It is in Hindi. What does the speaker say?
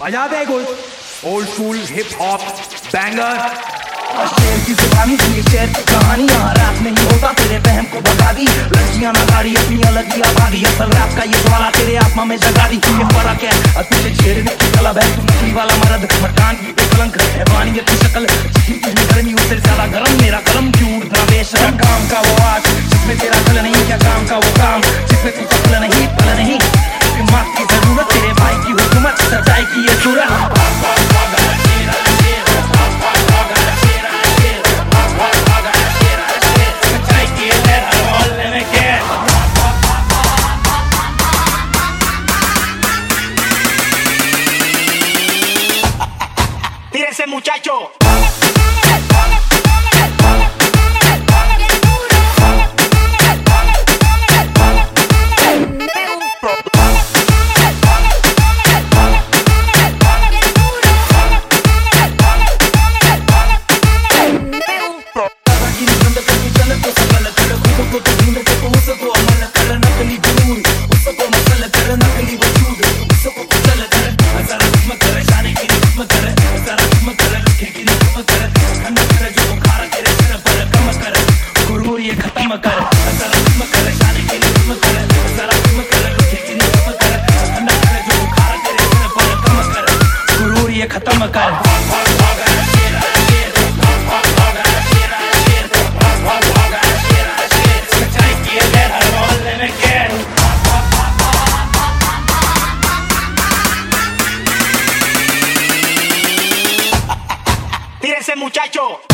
बजा दे कुछ old school hip hop banger शेर की जुबानी सुनी शेर की कहानी यहाँ रात नहीं होता तेरे बहन को बता दी लड़कियाँ ना गाड़ी अपनी अलग ही आबादी असल रात का ये सवाल तेरे आत्मा में जगा दी ये फ़र्क है तुझे छेड़ने की तलब है तू नकली वाला मर्द मकान की कलंक है वानी की शक्ल जितनी गर्मी उससे ज़्यादा गर्म मेरा कलम क्यों बेशरम काम का वो आज जिसमें तेरा कल नहीं क्या काम का वो काम? जिसमें तू कल नहीं पल नहीं दिमाग की ज़रूरत ese muchacho. ये खत्म कर। तेरे सिर पर खत्म कर। muchacho.